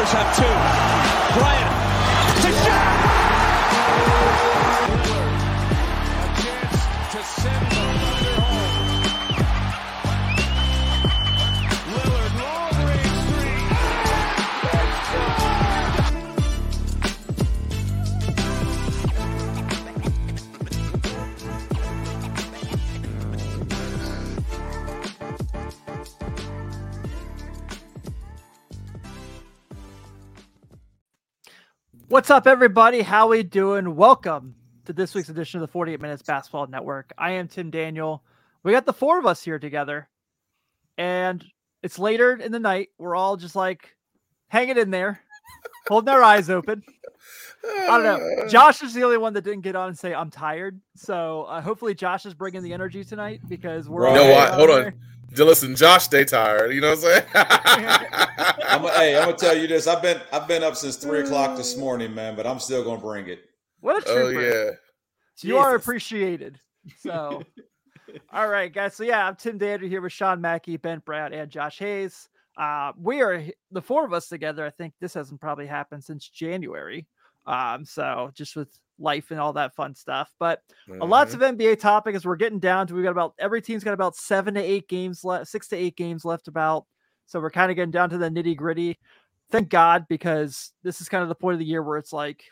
Lakers have two. Bryant What's up, everybody? How we doing? Welcome to this week's edition of the 48 Minutes Basketball Network. I am Tim Daniel. We got the four of us here together, and it's later in the night. We're all just like hanging in there, holding our eyes open. I don't know. Josh is the only one that didn't get on and say I'm tired. So uh, hopefully Josh is bringing the energy tonight because we're. You all know what? Hold there. on. J- Listen, Josh, stay tired. You know what I'm saying? I'm, hey, I'm gonna tell you this. I've been I've been up since three o'clock this morning, man. But I'm still gonna bring it. What a trooper! oh trooper! yeah. You are appreciated. So, all right, guys. So, yeah, I'm Tim Dander here with Sean Mackey, Ben Brad, and Josh Hayes. Uh, we are the four of us together. I think this hasn't probably happened since January. Um, so just with life and all that fun stuff. But a lots of NBA topic as we're getting down to. We got about every team's got about seven to eight games left, six to eight games left. About so we're kind of getting down to the nitty gritty. Thank God because this is kind of the point of the year where it's like,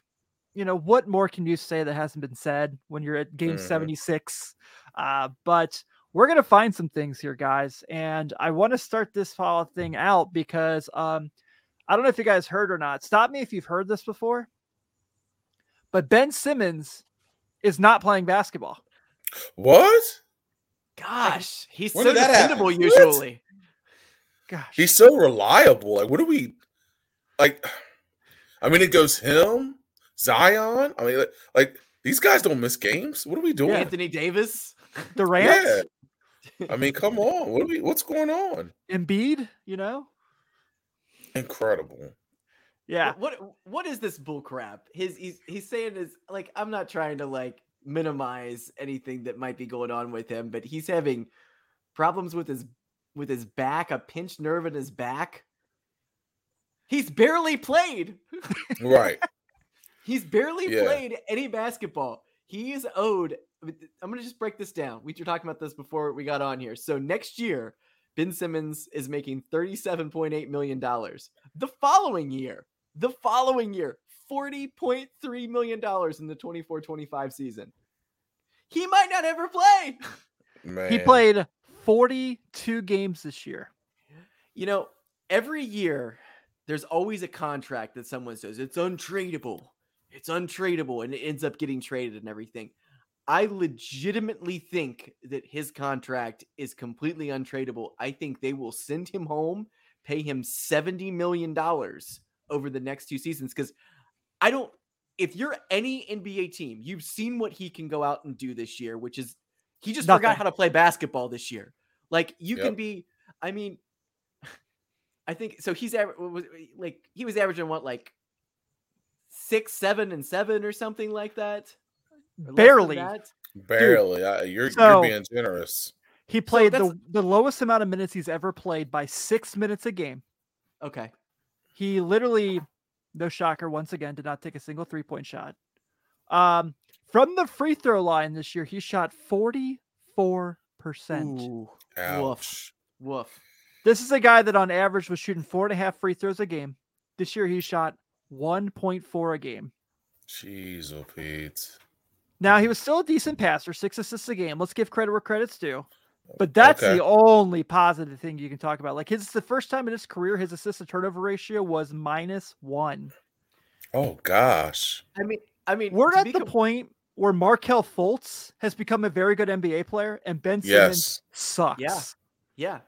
you know, what more can you say that hasn't been said when you're at game Mhm. 76? Uh, but we're gonna find some things here, guys, and I want to start this follow thing out because um, I don't know if you guys heard or not. Stop me if you've heard this before. But Ben Simmons is not playing basketball. What? Gosh, he's When so did that dependable What? usually. Gosh. He's so reliable. Like, what do we like? I mean, it goes him, Zion. I mean, like, like these guys don't miss games. What are we doing? Anthony Davis. Durant, Yeah. I mean, come on. What are we? What's going on? Embiid, you know? Incredible. Yeah. What what- what is this bull crap? His he's he's saying is like I'm not trying to like minimize anything that might be going on with him, but he's having problems with his with his back, a pinched nerve in his back. He's barely played. Right. He's barely Yeah. played any basketball. He is owed. I'm going to just break this down. We were talking about this before we got on here. So next year, Ben Simmons is making $37.8 million. The following year, the following year, $40.3 million in the 24 25 season. He might not ever play. Man. He played 42 games this year. You know, every year there's always a contract that someone says it's untradeable. It's untradeable and it ends up getting traded and everything. I legitimately think that his contract is completely untradeable. I think they will send him home, pay him 70 million dollars over the next two seasons cuz I don't if you're any NBA team, you've seen what he can go out and do this year, which is he just Nothing. forgot how to play basketball this year. Like you can be I mean I think so. He's aver- was like he was averaging what like six, seven, and seven or something like that. Or less than Barely. that? barely. I, you're So- you're being generous. He played that's- the, the lowest amount of minutes he's ever played by six minutes a game. Okay, He literally, no shocker, once again, did not take a single three point shot. Um, from the free throw line this year, he shot 44%. Ooh, Ouch. woof. This is a guy that on average was shooting four and a half free throws a game. This year, he shot 1.4 a game. Jeez, oh Pete. Now, he was still a decent passer, six assists a game. Let's give credit where credit's due. But that's Okay. the only positive thing you can talk about. Like his the first time in his career, his assist to turnover ratio was minus one. Oh gosh. I mean, I mean, We're at the com- point where Markelle Fultz has become a very good NBA player, and Ben Simmons Yes. sucks. Yeah, yeah.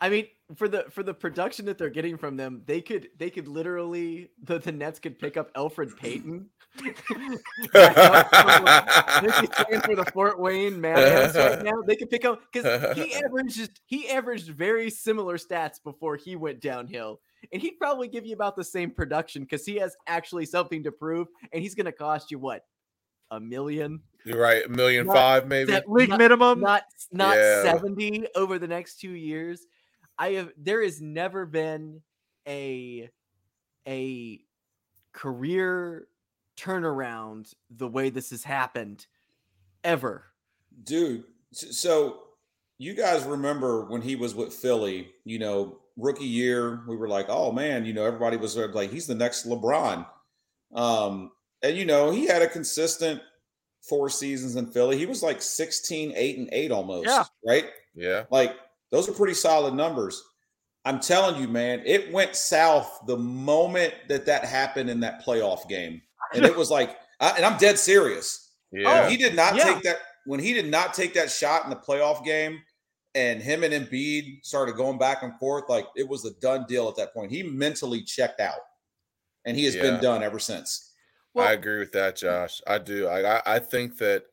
I mean, for the for the production that they're getting from them, they could they could literally the, the Nets could pick up Elfrid Payton. Back up from- If he's playing for the Fort Wayne Mad Ants right now, they could pick up because he averaged he averaged very similar stats before he went downhill, and he'd probably give you about the same production because he has actually something to prove, and he's going to cost you what a million, You're right. A million Not five, maybe. that- League Not- minimum. not not Yeah. seventy over the next two years. I have there has never been a a career turnaround the way this has happened ever. dude. So you guys remember when he was with Philly? You know, rookie year, we were like, "Oh man," you know, everybody was like, "He's the next LeBron." Um, and you know, he had a consistent four seasons in Philly. He was like 16, 8 and 8 almost. Yeah. Right? Yeah. Like those are pretty solid numbers. I'm telling you, man, it went south the moment that that happened in that playoff game, and it was like, I, and I'm dead serious. Yeah. When he did not yeah. take that when he did not take that shot in the playoff game, and him and Embiid started going back and forth, like it was a done deal at that point. He mentally checked out, and he has Yeah. been done ever since. I agree with that, Josh. I do. I, I I think that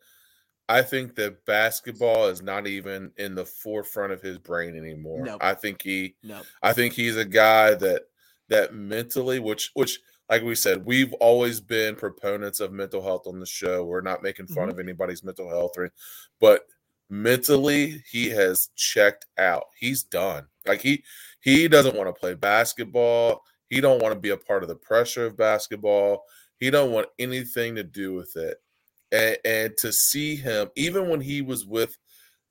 I think that basketball is not even in the forefront of his brain anymore. Nope. I think he No. I think he's a guy that that mentally, which which like we said, we've always been proponents of mental health on the show. We're not making fun mm-hmm. of anybody's mental health, or, but mentally, he has checked out. He's done. Like he he doesn't want to play basketball. He don't want to be a part of the pressure of basketball. He don't want anything to do with it. And, and to see him, even when he was with,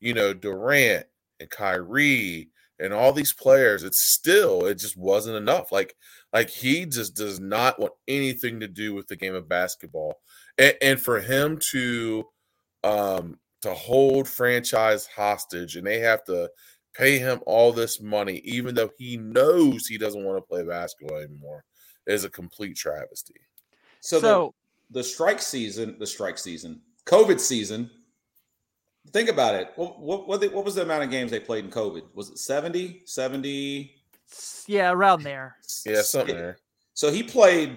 you know, Durant and Kyrie and all these players, it's still it just wasn't enough. Like like he just does not want anything to do with the game of basketball. And, and for him to um to hold franchise hostage and they have to pay him all this money, even though he knows he doesn't want to play basketball anymore, is a complete travesty. So, So, the, the strike season, the strike season, COVID season. Think about it. What what what, the- what was the amount of games they played in COVID? Was it 70? 70? yeah, around there. Yeah, something there. So he played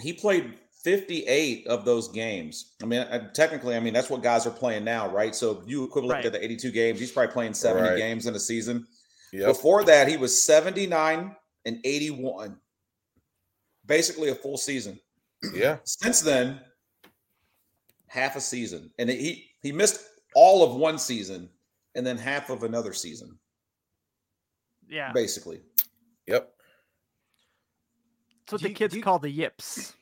he played 58 of those games. I mean, uh, technically, I mean that's what guys are playing now, right? So if you equivalent to Right. the 82 games, he's probably playing 70 Right. games in a season. Yep. Before that, he was 79 and 81. Basically a full season. Yeah. Since then, half a season. And he he missed all of one season and then half of another season, Yeah. basically. Yep. That's what Do the kids you- call the yips.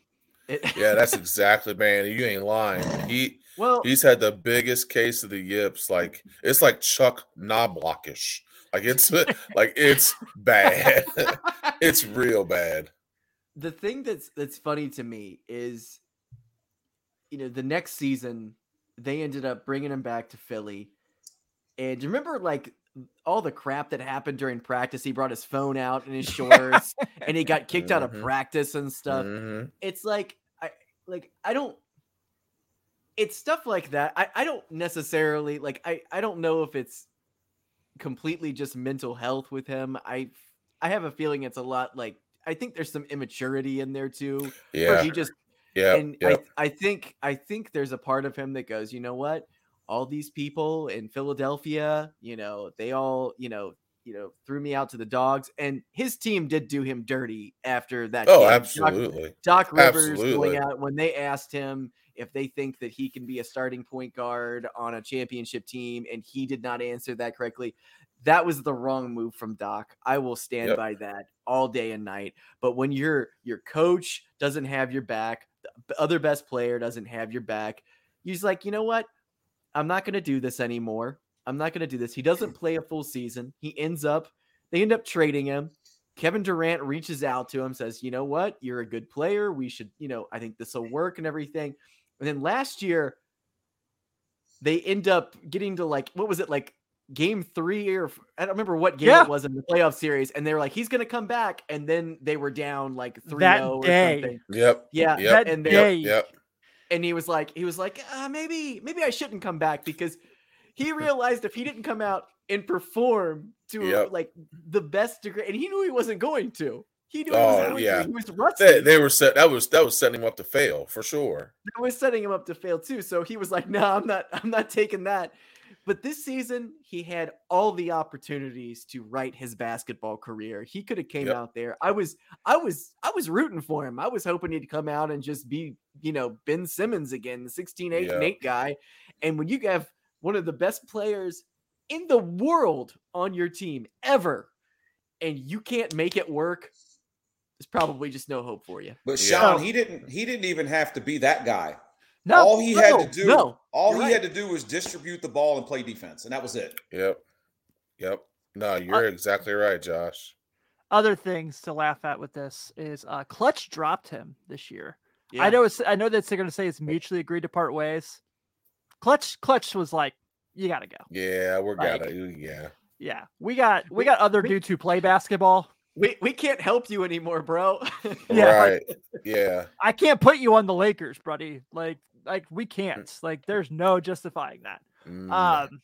It- Yeah, that's exactly man. You ain't lying. He well, he's had the biggest case of the yips. Like it's like Chuck Knoblauchish. Like it's like it's bad. it's real bad. The thing that's that's funny to me is you know the next season they ended up bringing him back to philly. And you remember like all the crap that happened during practice? He brought his phone out in his shorts and he got kicked out of Mhm. practice and stuff. Mhm. it's like i like i don't it's stuff like that. I i don't necessarily like i i don't know if it's completely just mental health with him. I i have a feeling it's a lot like i think there's some immaturity in there too Yeah. he just Yeah. and yeah. I, I think I think there's a part of him that goes, you know what? All these people in Philadelphia, you know, they all, you know, you know, threw me out to the dogs, and his team did do him dirty after that. Oh, game. Doc- absolutely. Doc Rivers Absolutely. going out when they asked him if they think that he can be a starting point guard on a championship team, and he did not answer that correctly. That was the wrong move from Doc. I will stand Yep. by that all day and night. But when your your coach doesn't have your back, the other best player doesn't have your back, he's like, you know what? I'm not going to do this anymore. I'm not going to do this. He doesn't play a full season. He ends up, they end up trading him. Kevin Durant reaches out to him, says, you know what? You're a good player. We should, you know, I think this will work and everything. And then last year, they end up getting to like, what was it, like game three or I don't remember what game Yeah. it was in the playoff series. And they were like, he's going to come back. And then they were down like 3 That 0 or day. something. Yep. Yeah. Yep. That and they- day. Yep. And he was like, he was like, uh, maybe, maybe I shouldn't come back because he realized if he didn't come out and perform to Yep. like the best degree, and he knew he wasn't going to. He knew he Oh, wasn't yeah. to. He was rusty. They, they were set. That was that was setting him up to fail for sure. That was setting him up to fail too. So he was like, "No, I'm not. I'm not taking that." But this season, he had all the opportunities to write his basketball career. He could have came Yep. out there. I was, I was, I was rooting for him. I was hoping he'd come out and just be, you know, Ben Simmons again, the 16, 8, and Yeah. 8 guy. And when you have one of the best players in the world on your team ever, and you can't make it work, there's probably just no hope for you. But Yeah. Sean, he didn't he didn't even have to be that guy. No, all he had to do, no, all you're he right. had to do was distribute the ball and play defense, and that was it. Yep. Yep. No, you're exactly right, Josh. other things to laugh at with this is uh, Klutch dropped him this year. Yeah. I know it's I know that they're going to say it's mutually agreed to part ways. Klutch Klutch was like, you got to go. Yeah, we're Like- gotta. Yeah. Yeah, we got we We- got other we- dudes who play basketball. We we can't help you anymore, bro. Yeah, right. yeah. I can't put you on the Lakers, buddy. Like like we Mm. can't. Like there's no justifying that. Mm, Um,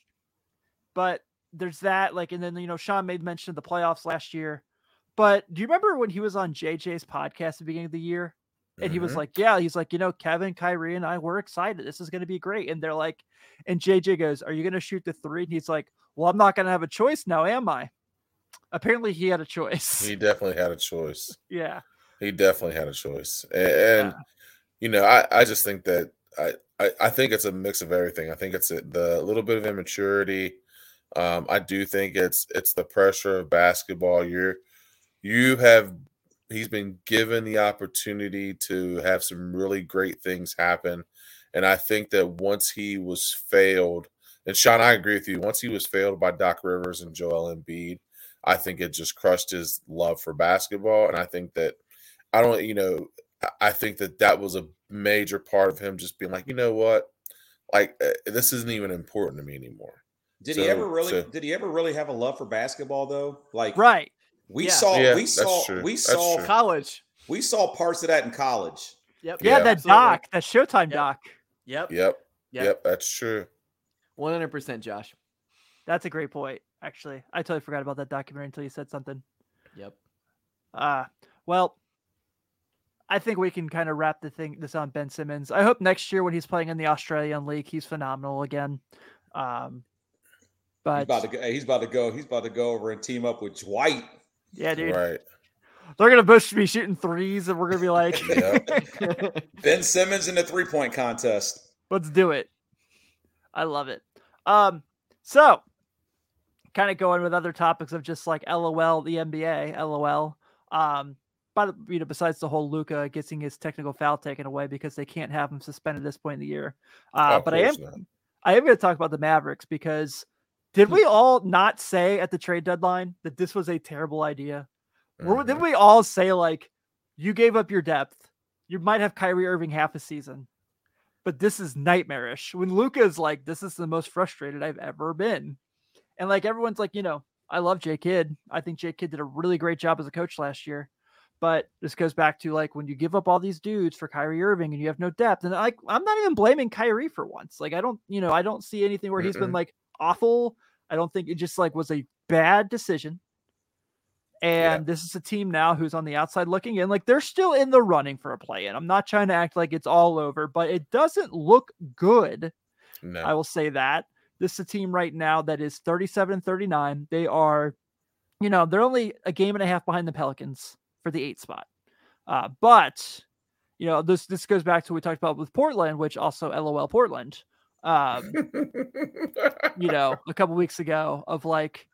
but there's that. Like, and then you know, Sean made mention of the playoffs last year. But do you remember when he was on JJ's podcast at the beginning of the year? And he was mhm. like, Yeah, he's like, you know, Kevin, Kyrie, and I were excited. This is gonna be great. And they're like, and JJ goes, Are you gonna shoot the three? And he's like, Well, I'm not gonna have a choice now, am I? Apparently he had a choice. he definitely had a choice. yeah. He definitely had a choice. A- And, you know, I, I just think that I, I, think it's a mix of everything. I think it's a, the little bit of immaturity. Um, I do think it's it's the pressure of basketball. You're you have he's been given the opportunity to have some really great things happen. And I think that once he was failed, and Sean, I agree with you, once he was failed by Doc Rivers and Joel Embiid, I think it just crushed his love for basketball. And I think that I don't, you know, I think that that was a major part of him just being like, you know what, like uh, this isn't even important to me anymore. Did he ever really? so- did he ever really have a love for basketball though? Like Right. we Yeah. saw, Yeah, we saw, true. we saw, true. College. we saw parts of that in college. Yep. Yeah, Yeah. that doc, that Showtime Yep. doc. Yep. Yep, Yep. yep, that's true. One hundred percent, Josh. That's a great point, actually. I totally forgot about that documentary until you said something. Yep. Uh well, I think we can kind of wrap the thing this on Ben Simmons. I hope next year when he's playing in the Australian League, he's phenomenal again. Um He's but about to go. He's about to go. He's about to go over and team up with Dwight. yeah, dude, Right. they're gonna both be shooting threes, and we're gonna be like, Ben Simmons in the three point contest. let's do it. I love it. Um, so kind of going with other topics of just like LOL, the NBA, LOL. Um, but you know, besides the whole Luka getting his technical foul taken away because they can't have him suspended at this point in the year. Uh, Oh, but I am not. I am going to talk about the Mavericks because did we all not say at the trade deadline that this was a terrible idea? Mhm. Didn't we all say like you gave up your depth? You might have Kyrie Irving half a season, but this is nightmarish. When Luka is like, this is the most frustrated I've ever been, and like everyone's like, you know, I love Jay Kidd. I think Jay Kidd did a really great job as a coach last year. But this goes back to like when you give up all these dudes for Kyrie Irving and you have no depth. And like I'm not even blaming Kyrie for once. Like I don't, you know, I don't see anything where he's been like awful. I don't think it just like was a bad decision. And this is a team now who's on the outside looking in. Like they're still in the running for a play in. I'm not trying to act like it's all over, but it doesn't look good. No. I will say that. This is a team right now that is 37 and 39. They are, you know, they're only a game and a half behind the Pelicans for the eight spot. Uh, but you know, this this goes back to what we talked about with Portland, which also LOL Portland. Um, you know, a couple weeks ago of like,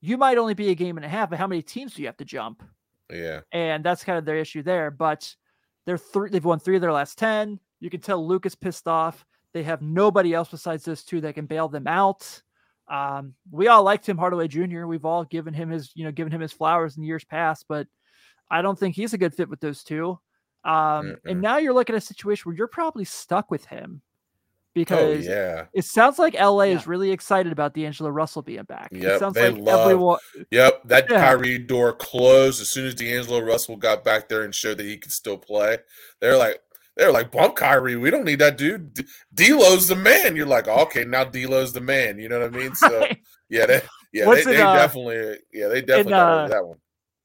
you might only be a game and a half, but how many teams do you have to jump? yeah. and that's kind of their issue there. But they're three; they've won three of their last ten. You can tell Luka's pissed off. They have nobody else besides those two that can bail them out. Um, we all liked Tim Hardaway Jr. We've all given him his, you know, given him his flowers in years past, but I don't think he's a good fit with those two. Um, and now you're looking at a situation where you're probably stuck with him Oh because yeah. it sounds like LA Yeah. is really excited about D'Angelo Russell being back. it Yep, sounds they like love- everyone. Yep. That Yeah. Kyrie door closed as soon as D'Angelo Russell got back there and showed that he could still play. They're like, they're like, bump Kyrie. We don't need that dude. D- D'Lo's the man. You're like, okay, now D'Lo's the man. You know what I mean? So yeah, they, yeah, What's they, it, they uh, definitely, yeah, they definitely in, got uh, over that one.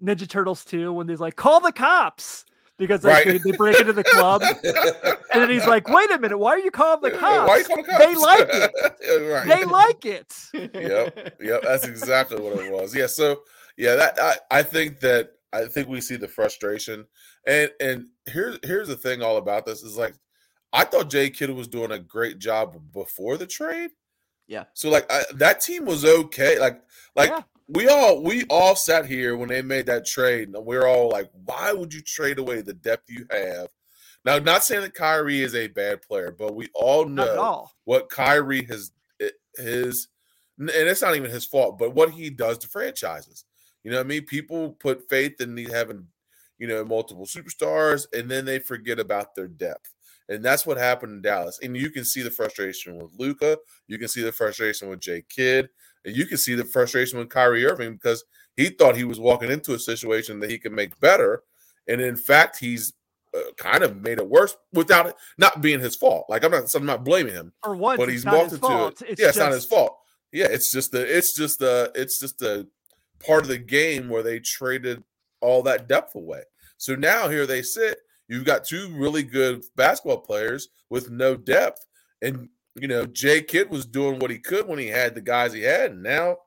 Ninja Turtles 2 when he's like, call the cops because like, Right. they, they break into the club. and then he's like, wait a minute, why are you calling the cops? Why you calling the They cops? like it. right. They like it. Yep. Yep, that's exactly what it was. Yeah, so yeah, that I, I think that I think we see the frustration. And and here's here's the thing all about this is like I thought Jay Kidd was doing a great job before the trade. Yeah. So like I, that team was okay. Like like Yeah. We all we all sat here when they made that trade, and we're all like, "Why would you trade away the depth you have?" Now, not saying that Kyrie is a bad player, but we all know all. what Kyrie has eh, his, and it's not even his fault, but what he does to franchises. You know what I mean? People put faith in having, you know, multiple superstars, and then they forget about their depth. And that's what happened in Dallas. And you can see the frustration with Luka. You can see the frustration with Jay Kidd. And you can see the frustration with Kyrie Irving because he thought he was walking into a situation that he could make better. And in fact, he's uh, kind of made it worse without it not being his fault. Like I'm not, I'm not blaming him, Or once, but he's not walked his into fault. it. It's yeah, it's not his just- fault. Yeah, it's just the, it's just the, it's just the part of the game where they traded all that depth away. So now here they sit. You've got two really good basketball players with no depth, and you know Jay Kidd was doing what he could when he had the guys he had, and now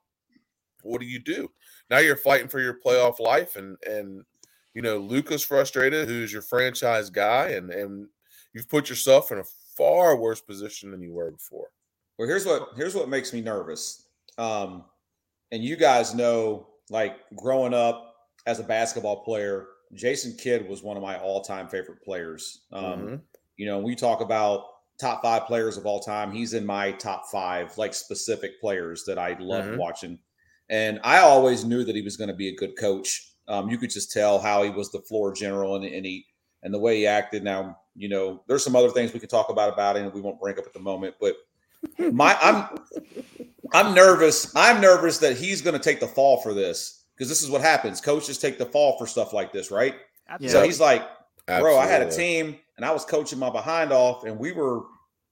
what do you do? Now you're fighting for your playoff life, and and you know Luka's frustrated, who's your franchise guy, and and you've put yourself in a far worse position than you were before. Well, here's what here's what makes me nervous. Um, and you guys know, like growing up as a basketball player, Jason Kidd was one of my all-time favorite players. Um, Mhm. You know, we talk about top five players of all time. He's in my top five, like specific players that I love Mhm. watching. And I always knew that he was going to be a good coach. Um, you could just tell how he was the floor general and, and he and the way he acted. Now, you know, there's some other things we can talk about about it, and we won't bring up at the moment. But my, I'm, I'm nervous. I'm nervous that he's going to take the fall for this because this is what happens. Coaches take the fall for stuff like this, right? So he's like, bro, I had a team and I was coaching my behind off, and we were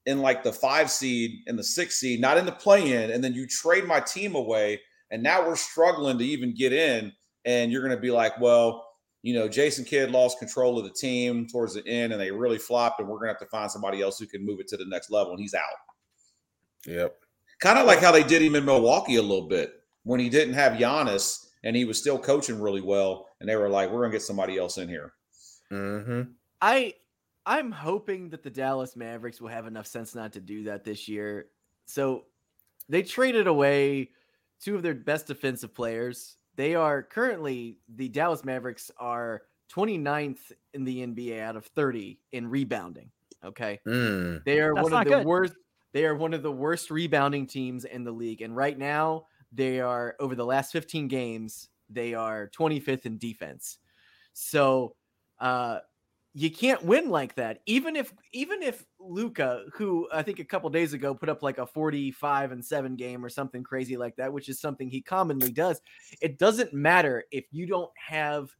in like the five seed and the six seed, not in the play in. And then you trade my team away, and now we're struggling to even get in. And you're going to be like, well, you know, Jason Kidd lost control of the team towards the end, and they really flopped, and we're going to have to find somebody else who can move it to the next level, and he's out. Yep. Kind of like how they did him in Milwaukee a little bit when he didn't have Giannis and he was still coaching really well, and they were like, we're going to get somebody else in here. hmm I I'm hoping that the Dallas Mavericks will have enough sense not to do that this year. So they traded away two of their best defensive players. They are currently the Dallas Mavericks are 29th in the NBA out of 30 in rebounding. Okay. Mm. They are That's one of the good. worst. They are one of the worst rebounding teams in the league. And right now, they are over the last 15 games, they are 25th in defense. So uh you can't win like that. Even if even if Luka, who I think a couple days ago put up like a 45 and 7 game or something crazy like that, which is something he commonly does, it doesn't matter if you don't have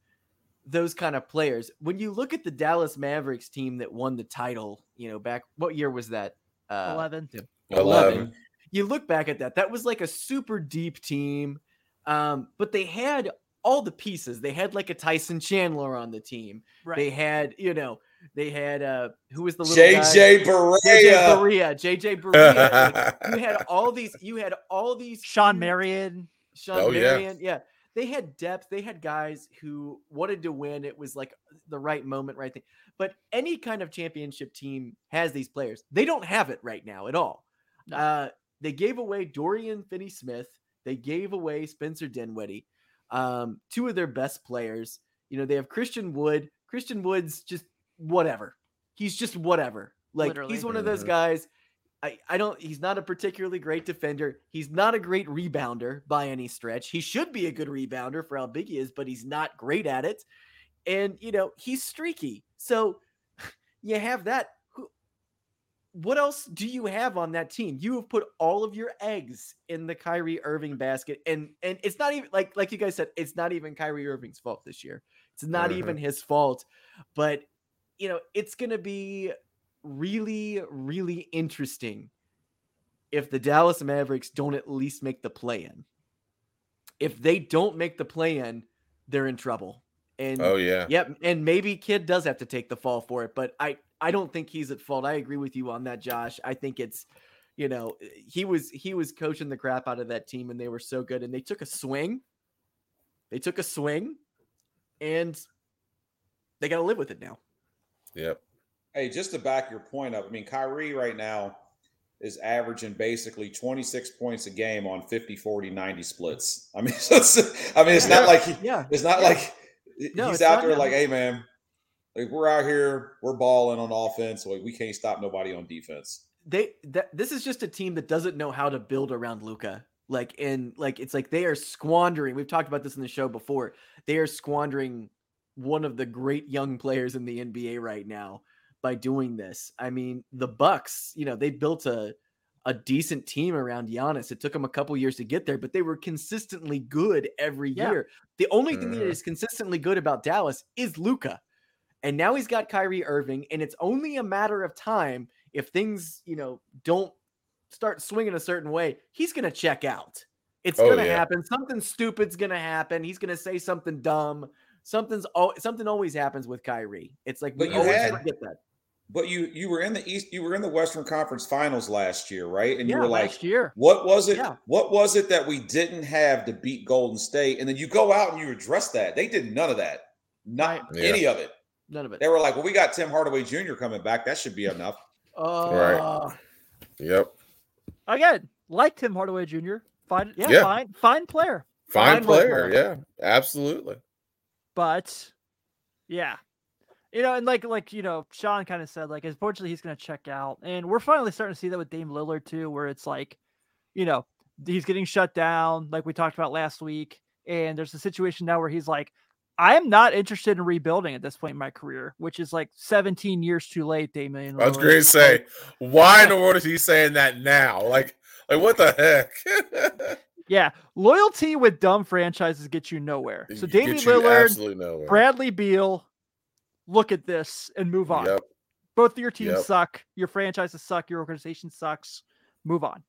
those kind of players. When you look at the Dallas Mavericks team that won the title, you know, back what year was that? Uh, 11. 11. You look back at that, that was like a super deep team. Um, but they had all the pieces. They had like a Tyson Chandler on the team. Right. They had, you know, they had uh who was the little guy? JJ JJ Barea. Barea. JJ Barea. Like, you had all these, you had all these Shawn Marion. Sean Oh, yeah. Marion. Yeah. They had depth. They had guys who wanted to win. It was like the right moment, right thing. But any kind of championship team has these players. They don't have it right now at all. No. Uh, they gave away Dorian Finney Smith. They gave away Spencer Dinwiddie, um, two of their best players. You know, they have Christian Wood. Christian Wood's just whatever. He's just whatever. Like Literally. he's one of those Mhm. guys. I, I don't he's not a particularly great defender. He's not a great rebounder by any stretch. He should be a good rebounder for how big he is, but he's not great at it. And you know, he's streaky. So you have that. What else do you have on that team? You have put all of your eggs in the Kyrie Irving basket. And and it's not even like like you guys said, it's not even Kyrie Irving's fault this year. It's not even mm-hmm. his fault. But you know, it's gonna be really, really interesting if the Dallas Mavericks don't at least make the play in. If they don't make the play in, they're in trouble. And Oh yeah. yep, and maybe Kidd does have to take the fall for it, but I I don't think he's at fault. I agree with you on that, Josh. I think it's you know, eh, he was he was coaching the crap out of that team and they were so good and they took a swing. They took a swing and they got to live with it now. Yep. Hey, just to back your point up, I mean, Kyrie right now, is averaging basically 26 points a game on 50, 40, 90 splits. I mean, it's, I mean, it's not like he, Yeah. it's not like No, he's out there him. like, hey man, like we're out here, we're balling on offense, so we can't stop nobody on defense. they that this is just a team that doesn't know how to build around Luka. Like and like it's like they are squandering. We've talked about this in the show before. They are squandering one of the great young players in the NBA right now by doing this. I mean, the Bucks, you know, they built a a decent team around Giannis. It took them a couple years to get there, but they were consistently good every Yeah. year. The only thing that Mhm. consistently good about Dallas is Luka. And now he's got Kyrie Irving, and it's only a matter of time if things, you know, don't start swinging a certain way, he's going to check out. It's Oh, going to yeah. happen. Something stupid's going to happen. He's going to say something dumb. Something's al- something always happens with Kyrie. It's like But we you always had- forget that. But you you were in the East, you were in the Western Conference Finals last year, right? And you were like, last year. what was it? Yeah. What was it that we didn't have to beat Golden State? And then you go out and you address that. They did none of that. Not Yeah. any of it. None of it. They were like, well, we got Tim Hardaway Jr. coming back. That should be enough. Oh, Yep. Again, like Tim Hardaway Jr. Fine, yeah, Yeah. fine, fine player. Fine Fine with player. Yeah. Absolutely. but yeah you know and like like you know sean kind of said like unfortunately he's going to check out and we're finally starting to see that with dame lillard too where it's like you know he's getting shut down like we talked about last week and there's a situation now where he's like i am not interested in rebuilding at this point in my career which is like 17 years too late damian I was going to say, why in the world is he saying that now? Like, like what the heck? yeah loyalty with dumb franchises gets you nowhere so damian lillard nowhere. bradley beal look at this and move on Yep. both of your teams Yep. suck. Your franchises suck. Your organization sucks. Move on.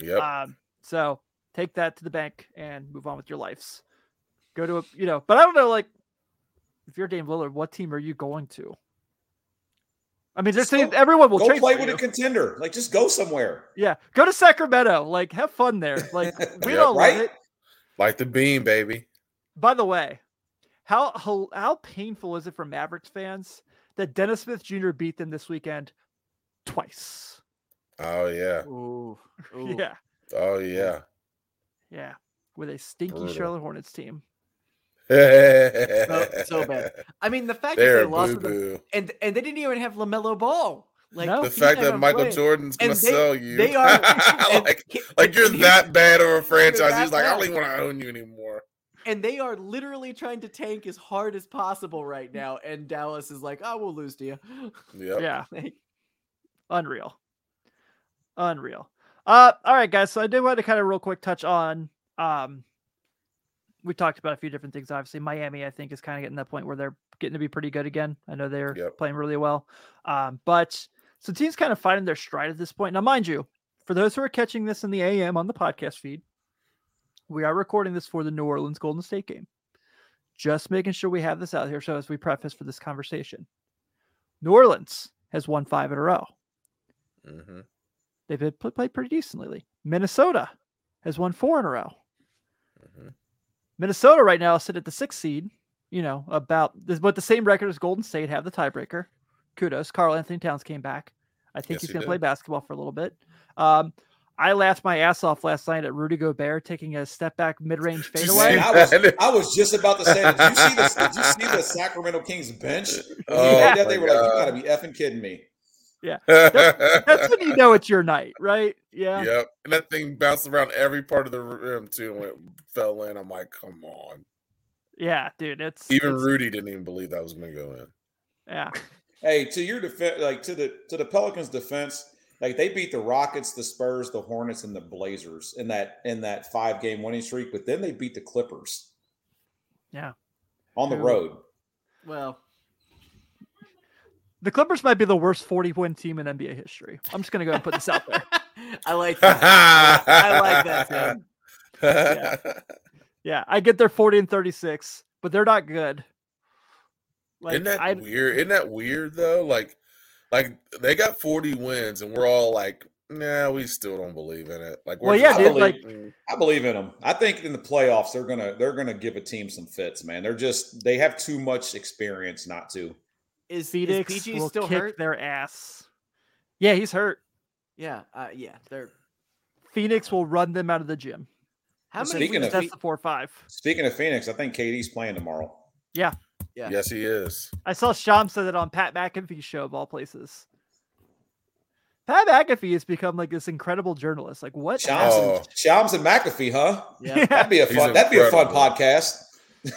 Yep. Um, so take that to the bank and move on with your lives. Go to a, you know, but I don't know, like, if you're Dame Lillard, what team are you going to? I mean, there's Just go- everyone will go play with you. a contender. Like, just go somewhere. Yeah, go to Sacramento. Like, have fun there. Like, we Yep. don't love Right? it. like the beam, baby. By the way, how, how how painful is it for Mavericks fans that Dennis Smith Jr. beat them this weekend twice? Oh yeah. Ooh, ooh. Yeah. Oh yeah. Yeah, with a stinky Brutal. Charlotte Hornets team. so bad. I mean, the fact that They're they lost boo them, and and they didn't even have Lamelo Ball. Like No. The fact that Michael playing. Jordan's gonna they- sell you. they are- and like, he- like you're and that bad of a franchise. that He's like, I don't even want to own you anymore. and they are literally trying to tank as hard as possible right now. And Dallas is like, "Oh, we'll lose to you." Yep. Yeah, Like, unreal, unreal. Uh, all right, guys. So I did want to kind of real quick touch on. Um, we talked about a few different things. Obviously, Miami, I think, is kind of getting to that point where they're getting to be pretty good again. I know they're Yep. playing really well. Um, but so teams kind of finding their stride at this point. Now, mind you, for those who are catching this in the AM on the podcast feed, we are recording this for the New Orleans Golden State game. Just making sure we have this out here. So as we preface for this conversation, New Orleans has won five in a row. hmm They've been played pretty decently. lately. Minnesota has won four in a row. Minnesota right now sit at the sixth seed. You know about this, but the same record as Golden State have the tiebreaker. Kudos. Karl-Anthony Towns came back. I think Yes, he's he going to play basketball for a little bit. Um, I laughed my ass off last night at Rudy Gobert taking a step back mid range fadeaway. I was. I was just about to say, did you see the, did you see the Sacramento Kings bench? Oh, made that, they my were like, you got to be effing kidding me. That's when you know it's your night, right? Yeah. Yep. And that thing bounced around every part of the room too and it fell in. I'm like, come on. Yeah, dude. It's Even it's- Rudy didn't even believe that was gonna go in. yeah. Hey, to your defense, like to the to the Pelicans' defense, like they beat the Rockets, the Spurs, the Hornets, and the Blazers in that in that five game winning streak, but then they beat the Clippers. Yeah. on the Who- road. well, The Clippers might be the worst 40 win team in NBA history. I'm just going to go and put this out there. I like that. I like that, Tim. Yeah. Yeah, I get their 40 and 36, but they're not good. Like Isn't that I weird? Isn't that weird though? Like, like they got 40 wins, and we're all like, "Nah, we still don't believe in it." Like, we're Well, yeah, just dude, like, like- "Mm, I believe in them. I think in the playoffs they're gonna they're gonna give a team some fits, man. They're just they have too much experience not to. Is, is Phoenix PG will still kick hurt? their ass. Yeah, he's hurt. Yeah, uh, yeah. They're Phoenix will run them out of the gym. how many? Speaking of- That's the four five. Speaking of Phoenix, I think KD's playing tomorrow. Yeah. Yeah. Yes, he is. I saw Sham said it on Pat McAfee's show of all places. Pat McAfee has become like this incredible journalist. Like what? Shams, Oh. and, Shams and McAfee, huh? yeah. That'd be a He's fun. That'd be a fun podcast.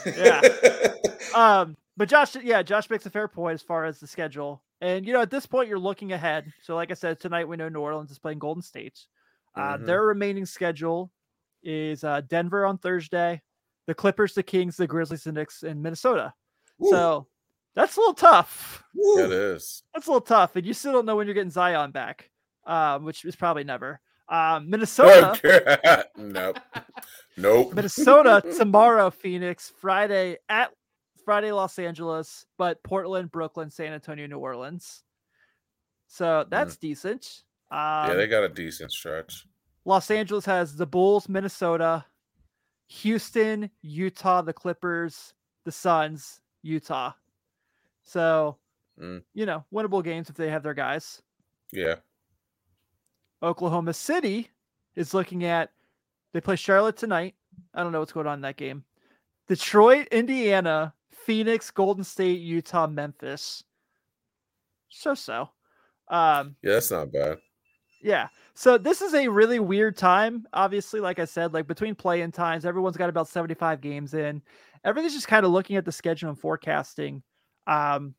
Yeah. Um, but Josh, yeah, Josh makes a fair point as far as the schedule. And you know, at this point, you're looking ahead. So, like I said, tonight we know New Orleans is playing Golden State. Uh, Mhm. Their remaining schedule is uh, Denver on Thursday, the Clippers, the Kings, the Grizzlies, the Knicks, and Minnesota. Woo, So that's a little tough. woo. It is. That's a little tough, and you still don't know when you're getting Zion back, um, which is probably never. Um, Minnesota, Okay. nope. Nope. Minnesota tomorrow, Phoenix, Friday at Friday, Los Angeles, but Portland, Brooklyn, San Antonio, New Orleans. So that's decent. Um, yeah, they got a decent stretch. Los Angeles has the Bulls, Minnesota, Houston, Utah, the Clippers, the Suns, Utah. So, Mm. you know, winnable games if they have their guys. Yeah. Oklahoma City is looking at they play Charlotte tonight. I don't know what's going on in that game. Detroit, Indiana, Phoenix, Golden State, Utah, Memphis. So so. Um Yeah, that's not bad. yeah. So this is a really weird time. Obviously, like I said, like between play-in times, everyone's got about 75 games in. Everything's just kind of looking at the schedule and forecasting. Um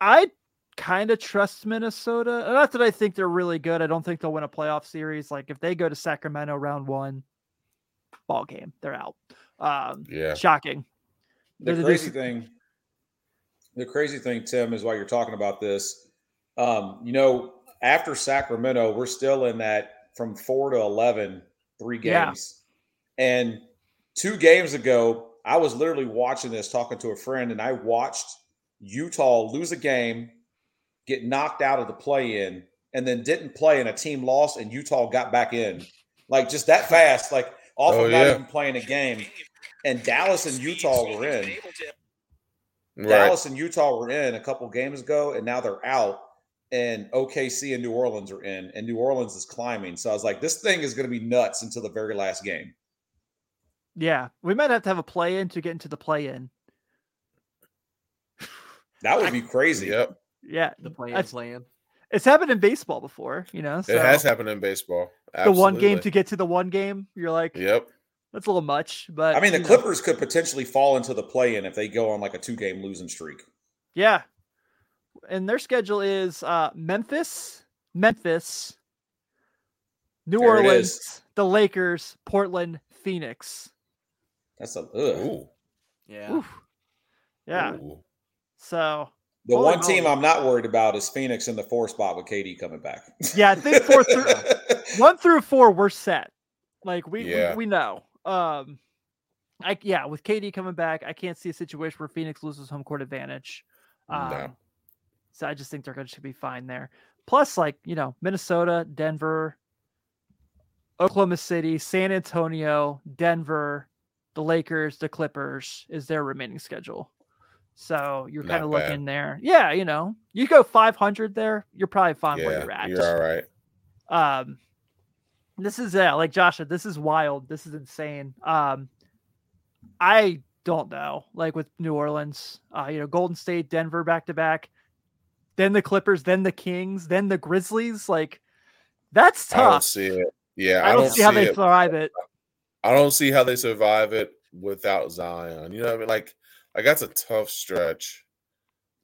I kind of trust Minnesota. Not that I think they're really good. I don't think they'll win a playoff series. Like if they go to Sacramento round one, ball game, they're out. Um Yeah. shocking. The crazy dis- thing, the crazy thing, Tim, is while you're talking about this, um, you know, after Sacramento, we're still in that from four to 11, three Yeah. games. And two games ago, I was literally watching this, talking to a friend, and I watched Utah lose a game, get knocked out of the play in, and then didn't play, and a team lost, and Utah got back in. Like just that fast, like off Oh, of not yeah. even playing a game. And Dallas and Utah were in. Right. Dallas and Utah were in a couple games ago, and now they're out. And OKC and New Orleans are in, and New Orleans is climbing. So I was like, this thing is going to be nuts until the very last game. Yeah. We might have to have a play-in to get into the play-in. That would be crazy. Yep. Yeah. The plan, I've- plan. It's happened in baseball before, you know. So It has happened in baseball. the one game to get to the one game, you're like, Yep. That's a little much. But I mean, the you know, Clippers could potentially fall into the play in if they go on like a two game losing streak. yeah. And their schedule is uh Memphis, Memphis, New There Orleans, the Lakers, Portland, Phoenix. That's a ugh. Ooh. Yeah. Oof. Yeah. Ooh. So The one team moly. I'm not worried about is Phoenix in the four spot with KD coming back. yeah, I think four through one through four, we're set. Like we, we- we know. Um I yeah, with KD coming back, I can't see a situation where Phoenix loses home court advantage. Um, No. So I just think they're going to be fine there. Plus, like you know, Minnesota, Denver, Oklahoma City, San Antonio, Denver, the Lakers, the Clippers is their remaining schedule. So you're kind of looking there. Yeah, you know, you go 500 there, you're probably fine where Yeah. you're at. You're all right. Um, this is yeah, like Josh said, this is wild. This is insane. Um, I don't know, like with New Orleans, uh, you know, Golden State, Denver back to back, then the Clippers, then the Kings, then the Grizzlies. Like that's tough. I don't tough. see it. Yeah, I, don't, see how they it. thrive it. I don't see how they survive it without Zion. You know what I mean? Like, like that's a tough stretch.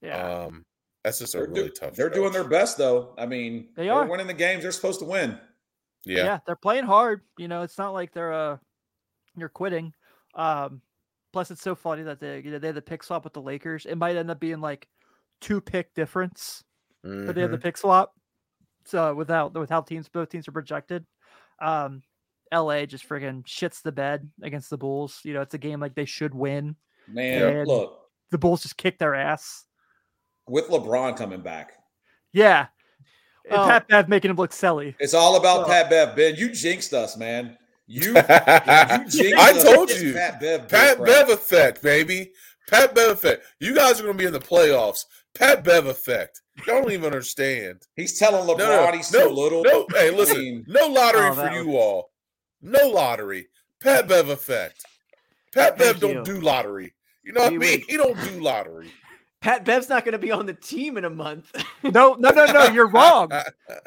Yeah, Um, that's just a They're, really do- tough. they're doing their best though. I mean, they are winning the games they're supposed to win. Yeah, Yeah. they're playing hard. You know, it's not like they're uh, you're quitting. Um, plus it's so funny that they you know they had the pick swap with the Lakers. It might end up being like two pick difference. but they have the Mhm. pick swap. So without with how teams both teams are projected, um, LA just friggin' shits the bed against the Bulls. You know, it's a game like they should win. Man, look, The Bulls just kick their ass. with LeBron coming back, Yeah. And Oh. Pat Bev making him look silly. it's all about Oh. Pat Bev. Ben, you jinxed us, man. You, you jinxed I told with you. Pat Bev. Pat. Bev effect, baby. Pat Bev effect. You guys are going to be in the playoffs. Pat Bev effect. Y'all don't even understand. He's telling LeBron No, no, he's so no, little. No, hey, listen, no lottery Oh, for that you all. No lottery. Pat Bev effect. Pat Thank Bev don't you. do lottery. You know what I mean? wait. He don't do lottery. Pat Bev's not going to be on the team in a month. No, no, no, no. You're wrong.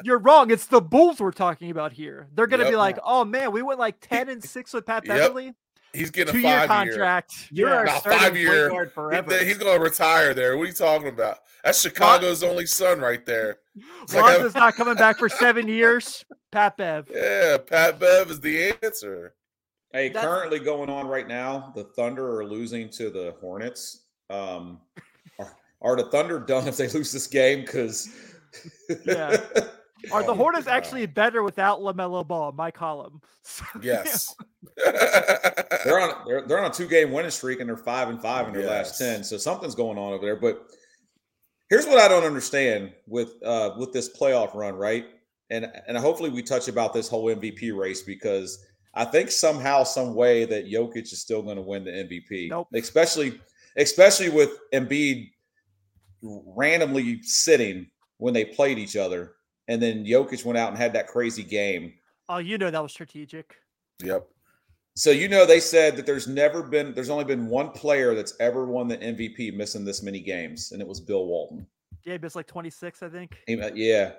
You're wrong. It's the Bulls we're talking about here. They're gonna Yep. be like, oh man, we went like ten and six with Pat Yep. Beverley. He's getting Two a five year. contract. You're Yeah. our Nah, starting five point year. guard forever. He's going to retire there. What are you talking about? That's Chicago's only son right there. It's like Lonzo's not coming back for seven years. Pat Bev. Yeah, Pat Bev is the answer. Hey, That's- currently going on right now, the Thunder are losing to the Hornets. Um, are, are the Thunder done if they lose this game? Because Yeah. Are the Oh, Hornets actually better without LaMelo Ball? My column. Yes. they're on they're, they're on a two game winning streak and they're five and five in their last ten. So something's going on over there. But here's what I don't understand with uh with this playoff run, right? And and hopefully we touch about this whole MVP race because I think somehow, some way that Jokic is still going to win the MVP. Nope. Especially especially with Embiid randomly sitting when they played each other. And then Jokic went out and had that crazy game. Oh, you know that was strategic. yep. So you know they said that there's never been there's only been one player that's ever won the MVP missing this many games, and it was Bill Walton. Yeah, he missed like 26, I think. He- uh, yeah,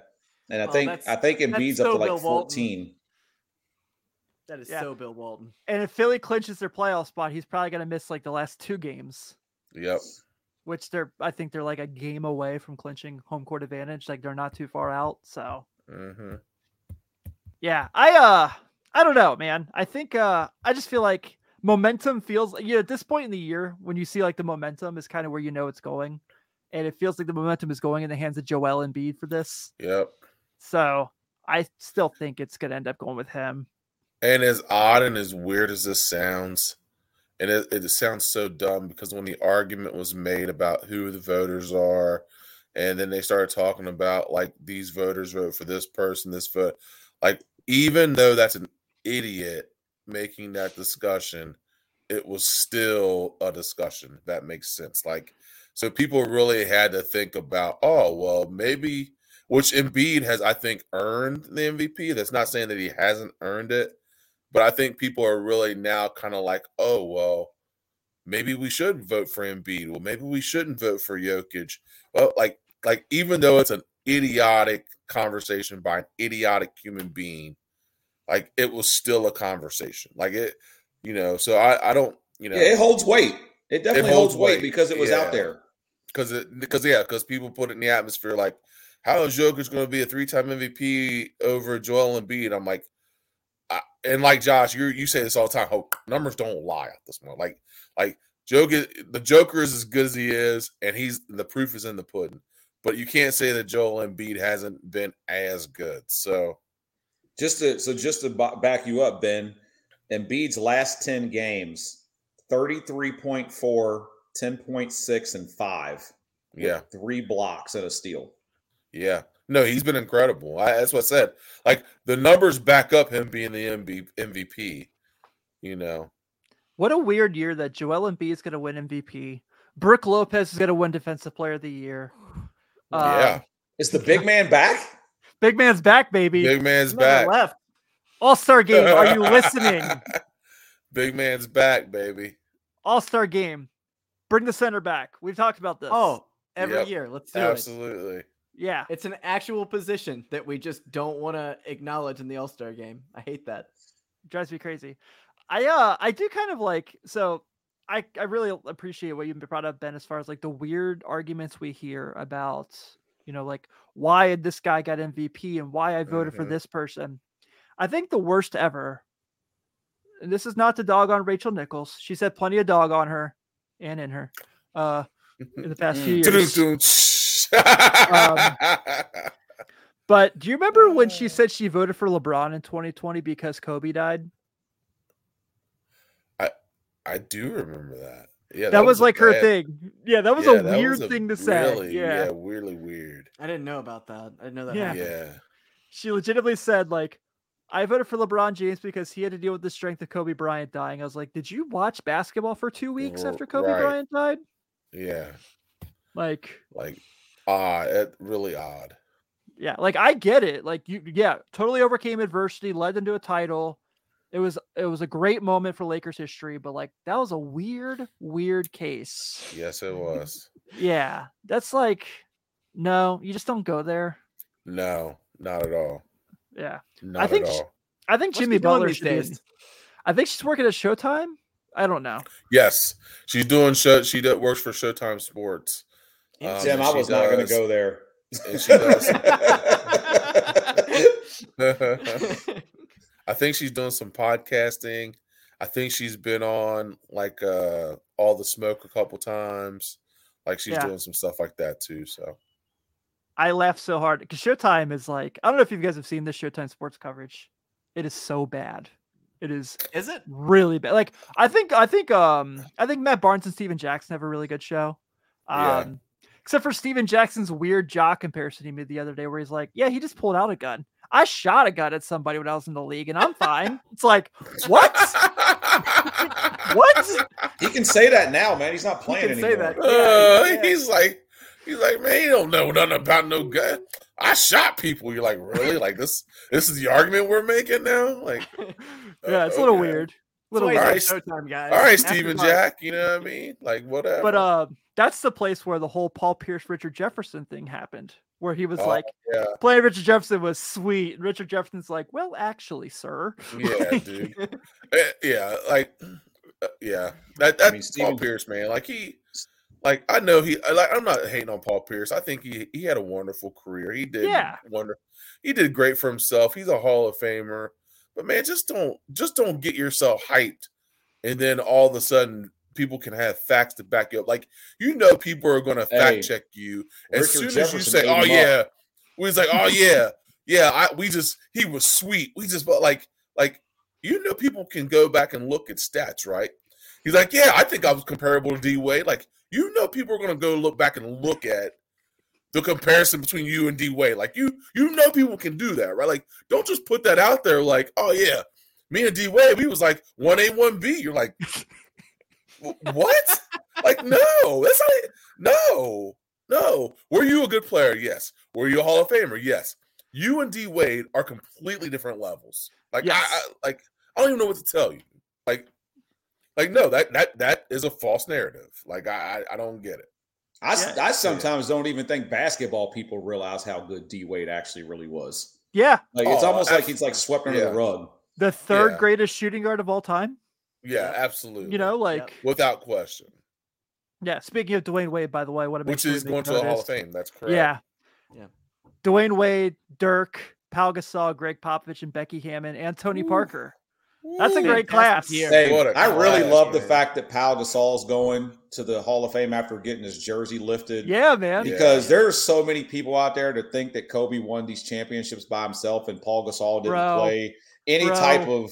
and I Oh, think I think that's Embiid's up to like Bill Walton. 14. that is Yeah. so Bill Walton. And if Philly clinches their playoff spot, he's probably gonna miss like the last two games, Yep. Which they're I think they're like a game away from clinching home court advantage. Like they're not too far out. So hmm yeah, I uh I don't know, man. I think uh I just feel like momentum feels yeah, at this point in the year when you see like the momentum is kind of where you know it's going. And it feels like the momentum is going in the hands of Joel Embiid for this. Yep. So I still think it's gonna end up going with him. And as odd and as weird as this sounds, and it, it sounds so dumb because when the argument was made about who the voters are, and then they started talking about like these voters vote for this person, this vote, like even though that's an idiot making that discussion, it was still a discussion. That makes sense. Like, so people really had to think about, oh, well, maybe which Embiid has, I think, earned the MVP. That's not saying that he hasn't earned it, but I think people are really now kind of like, oh, well, maybe we should vote for Embiid. Well, maybe we shouldn't vote for Jokic. Well, like, like even though it's an idiotic conversation by an idiotic human being, like it was still a conversation. Like it, you know. So I, I don't, you know, Yeah, it holds weight. It definitely holds, holds weight, weight, because it was yeah. out there. because it because yeah because people put it in the atmosphere like how is Jokic going to be a three time MVP over Joel Embiid? I'm like, and like Josh, you you say this all the time. Oh, numbers don't lie at this point. Like like Jokic, the Joker is as good as he is, and he's the proof is in the pudding. But you can't say that Joel Embiid hasn't been as good. So Just to so just to back you up, Ben, Embiid's last 10 games, 33.4, 10.6, and 5. yeah, Three blocks and a steal. yeah. No, he's been incredible. I, that's what I said. Like the numbers back up him being the MB, MVP. You know, What a weird year that Joel Embiid is going to win MVP. Brook Lopez is going to win Defensive Player of the Year. yeah. Um, Is the big man back? big man's back, baby. Big man's He's back. left. All Star game. Are you listening? Big man's back, baby. All Star game. Bring the center back. We've talked about this. Oh, every Yep, year. Let's do it. Absolutely. Yeah. It's an actual position that we just don't want to acknowledge in the All Star game. I hate that. drives me crazy. I uh I do kind of like so I I really appreciate what you've brought up Ben as far as like the weird arguments we hear about you know like why this guy got MVP and why I voted for Mhm. this person. I think the worst ever. And this is not to dog on Rachel Nichols. She's had plenty of dog on her and in her uh in the past few years. Dun-dun-dun. But do you remember when she said she voted for LeBron in 2020 because Kobe died? I I do remember that. Yeah, that, was, a like her thing. Yeah, that was yeah, a that weird was a thing to say. really- yeah. weirdly weird. I didn't know about that. I didn't know that. Yeah. Yeah, She legitimately said, like, I voted for LeBron James because he had to deal with the strength of Kobe Bryant dying. I was like, did you watch basketball for two weeks R- after Kobe right. Bryant died? yeah. Like, Like, odd, it, really odd. yeah, like I get it. Like you, yeah, totally overcame adversity, led them to a title. It was it was a great moment for Lakers history, but like that was a weird, weird case. Yes, it was. Yeah, that's like, no, you just don't go there. No, not at all. Yeah, Not think at all. I think What's Jimmy she doing Butler these should be. I think she's working at Showtime. I don't know. Yes, she's doing show. She does, works for Showtime Sports. Um, Tim, I she was not going to go there. And she does. I think she's doing some podcasting. I think she's been on like uh all the smoke a couple times. Like she's Yeah. doing some stuff like that too. So I laughed so hard because Showtime is like I don't know if you guys have seen this Showtime sports coverage. It is so bad. It is Is it? really bad. Like I think I think um I think Matt Barnes and Stephen Jackson have a really good show. Um Yeah. Except for Stephen Jackson's weird jock comparison he made the other day where he's like, Yeah, he just pulled out a gun. I shot a gun at somebody when I was in the league and I'm fine. it's like, what? what? He can say that now, man. He's not playing can say anymore. that. Uh, Yeah, yeah. he's like he's like, man, you don't know nothing about no gun. I shot people. You're like, really? Like this this is the argument we're making now? Like Yeah, it's a little okay. weird. That's Little why weird. he's All on Showtime, guys. all right, After Stephen. Jack, you know what I mean? Like whatever. But uh that's the place where the whole Paul Pierce Richard Jefferson thing happened, where he was Oh, like yeah. playing Richard Jefferson was sweet. And Richard Jefferson's like, well, actually, sir. Yeah, dude. Eh, yeah, like, uh, yeah, that that mean, Paul Stephen- Pierce, man, like he, like I know he, like I'm not hating on Paul Pierce. I think he he had a wonderful career. He did, Yeah. wonder, he did great for himself. He's a Hall of Famer, but man, just don't just don't get yourself hyped, and then all of a sudden people can have facts to back you up. Like you know, people are going to fact Hey, check you as Richard soon as you say, "Oh yeah," up. we was like, "Oh yeah, yeah." I we just he was sweet. We just but like like you know people can go back and look at stats, right? He's like, "Yeah, I think I was comparable to D Wade." Like you know, people are going to go look back and look at the comparison between you and D Wade. Like you you know people can do that, right? Like don't just put that out there. Like, oh yeah, me and D Wade, we was like one A one B. You're like, what? like no, that's not it. No, no. Were you a good player? Yes. Were you a Hall of Famer? Yes. You and D Wade are completely different levels. Like I, Yes. I like I don't even know what to tell you. Like like no, that that that is a false narrative. Like I I, I don't get it. I, s- Yeah. I sometimes don't even think basketball people realize how good D Wade actually really was. Yeah, Like it's Oh, almost like he's like swept under yeah. the rug. the third Yeah. greatest shooting guard of all time. Yeah, absolutely. You know, like without question. yeah. Speaking of Dwyane Wade, by the way, what Which is going to the Hall of Fame. That's correct. Yeah, Yeah. Dwyane Wade, Dirk, Pau Gasol, Gregg Popovich, and Becky Hammon, and Tony Ooh. Parker. That's a great class. year. Hey, What a I really class, love the fact that Pau Gasol's going to the Hall of Fame after getting his jersey lifted. Yeah, man. Yeah. Because there's so many people out there that think that Kobe won these championships by himself and Pau Gasol didn't Bro. play any Bro. type of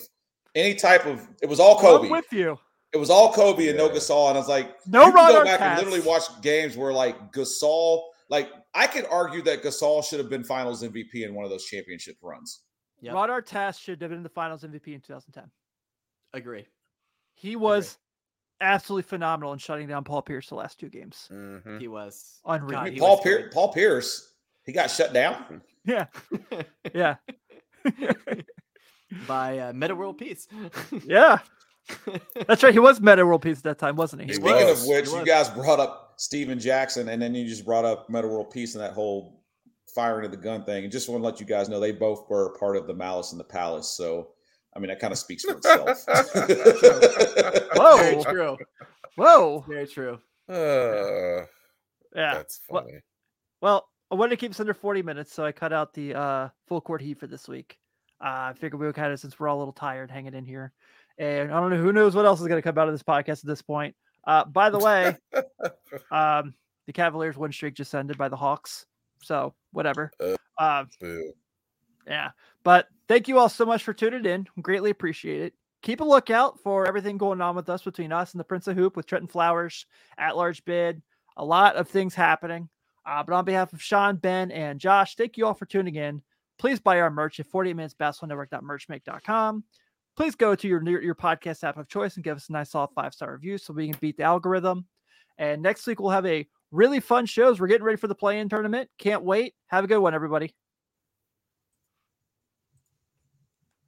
any type of it was all I'm Kobe. with you. It was all Kobe and no Gasol. And I was like, No you can go Ron back and literally watch games where like Gasol, like I could argue that Gasol should have been finals MVP in one of those championship runs. Yep. Ron Artest should have been in the Finals MVP in 2010. Agree. He was absolutely phenomenal in shutting down Paul Pierce the last two games. Mhm. He was Unreal. God, he Paul was Pierce. Paul Pierce, he got shut down. Yeah, yeah, by uh, Metta World Peace. yeah. That's right. He was Metta World Peace at that time, wasn't he? He Speaking was. of which, He you was. guys brought up Stephen Jackson, and then you just brought up Metta World Peace and that whole firing of the gun thing. And just want to let you guys know they both were part of the Malice in the Palace. So, I mean, that kind of speaks for itself. Whoa. Very true. Whoa. Very true. Uh, Yeah. That's Well- funny. Well, I wanted to keep this under 40 minutes, so I cut out the uh, full court heat for this week. Uh, I figured we would kind of, since we're all a little tired, hanging in here. And I don't know who knows what else is going to come out of this podcast at this point. Uh, by the way, um, the Cavaliers' win streak just ended by the Hawks. So, whatever. Uh. Uh, yeah. But thank you all so much for tuning in. Greatly appreciate it. Keep a lookout for everything going on with us between us and the Prince of Hoop with Trenton Flowers, at large bid. A lot of things happening. Uh, but on behalf of Sean, Ben, and Josh, thank you all for tuning in. Please buy our merch at 48 minutes minutesbasketballnetwork.merchmake.com. Please go to your your your podcast app of choice and give us a nice solid five star review so we can beat the algorithm. And next week we'll have a really fun shows. We're getting ready for the play in tournament. Can't wait. Have a good one, everybody.